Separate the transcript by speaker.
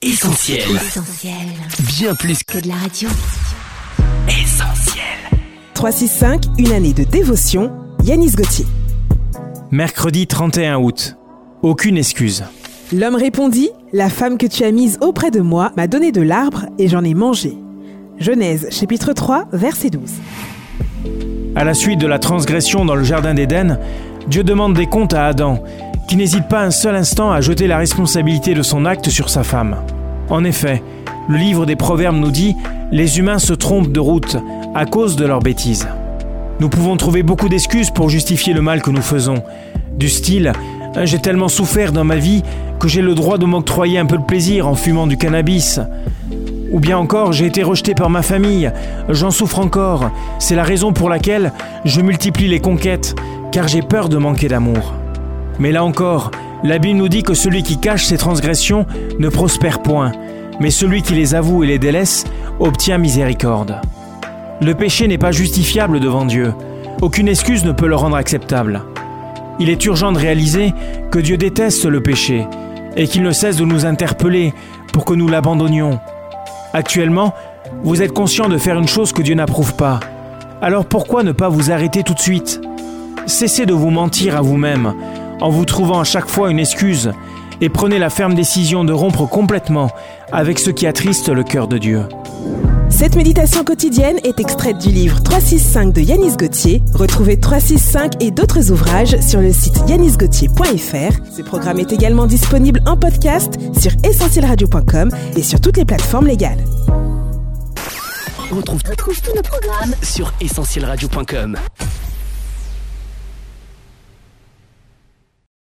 Speaker 1: Essentiel.
Speaker 2: Essentiel.
Speaker 1: Bien plus
Speaker 2: Que de la radio.
Speaker 1: qu'essentiel.
Speaker 3: 365, une année de dévotion, Yanis Gauthier.
Speaker 4: Mercredi 31 août. Aucune excuse.
Speaker 3: L'homme répondit La femme que tu as mise auprès de moi m'a donné de l'arbre et j'en ai mangé. Genèse chapitre 3, verset 12.
Speaker 4: À la suite de la transgression dans le jardin d'Éden, Dieu demande des comptes à Adam, qui n'hésite pas un seul instant à jeter la responsabilité de son acte sur sa femme. En effet, le livre des Proverbes nous dit Les humains se trompent de route à cause de leurs bêtises. Nous pouvons trouver beaucoup d'excuses pour justifier le mal que nous faisons. Du style J'ai tellement souffert dans ma vie que j'ai le droit de m'octroyer un peu de plaisir en fumant du cannabis. Ou bien encore, j'ai été rejeté par ma famille, j'en souffre encore, c'est la raison pour laquelle je multiplie les conquêtes, car j'ai peur de manquer d'amour. Mais là encore, la Bible nous dit que celui qui cache ses transgressions ne prospère point, mais celui qui les avoue et les délaisse obtient miséricorde. Le péché n'est pas justifiable devant Dieu, aucune excuse ne peut le rendre acceptable. Il est urgent de réaliser que Dieu déteste le péché et qu'il ne cesse de nous interpeller pour que nous l'abandonnions. Actuellement, vous êtes conscient de faire une chose que Dieu n'approuve pas. Alors pourquoi ne pas vous arrêter tout de suite? Cessez de vous mentir à vous-même en vous trouvant à chaque fois une excuse et prenez la ferme décision de rompre complètement avec ce qui attriste le cœur de Dieu.
Speaker 3: Cette méditation quotidienne est extraite du livre 365 de Yanis Gauthier. Retrouvez 365 et d'autres ouvrages sur le site yanisgauthier.fr. Ce programme est également disponible en podcast sur essentielradio.com et sur toutes les plateformes légales.
Speaker 1: On retrouve,
Speaker 2: Retrouve tous nos programmes
Speaker 1: sur essentielradio.com.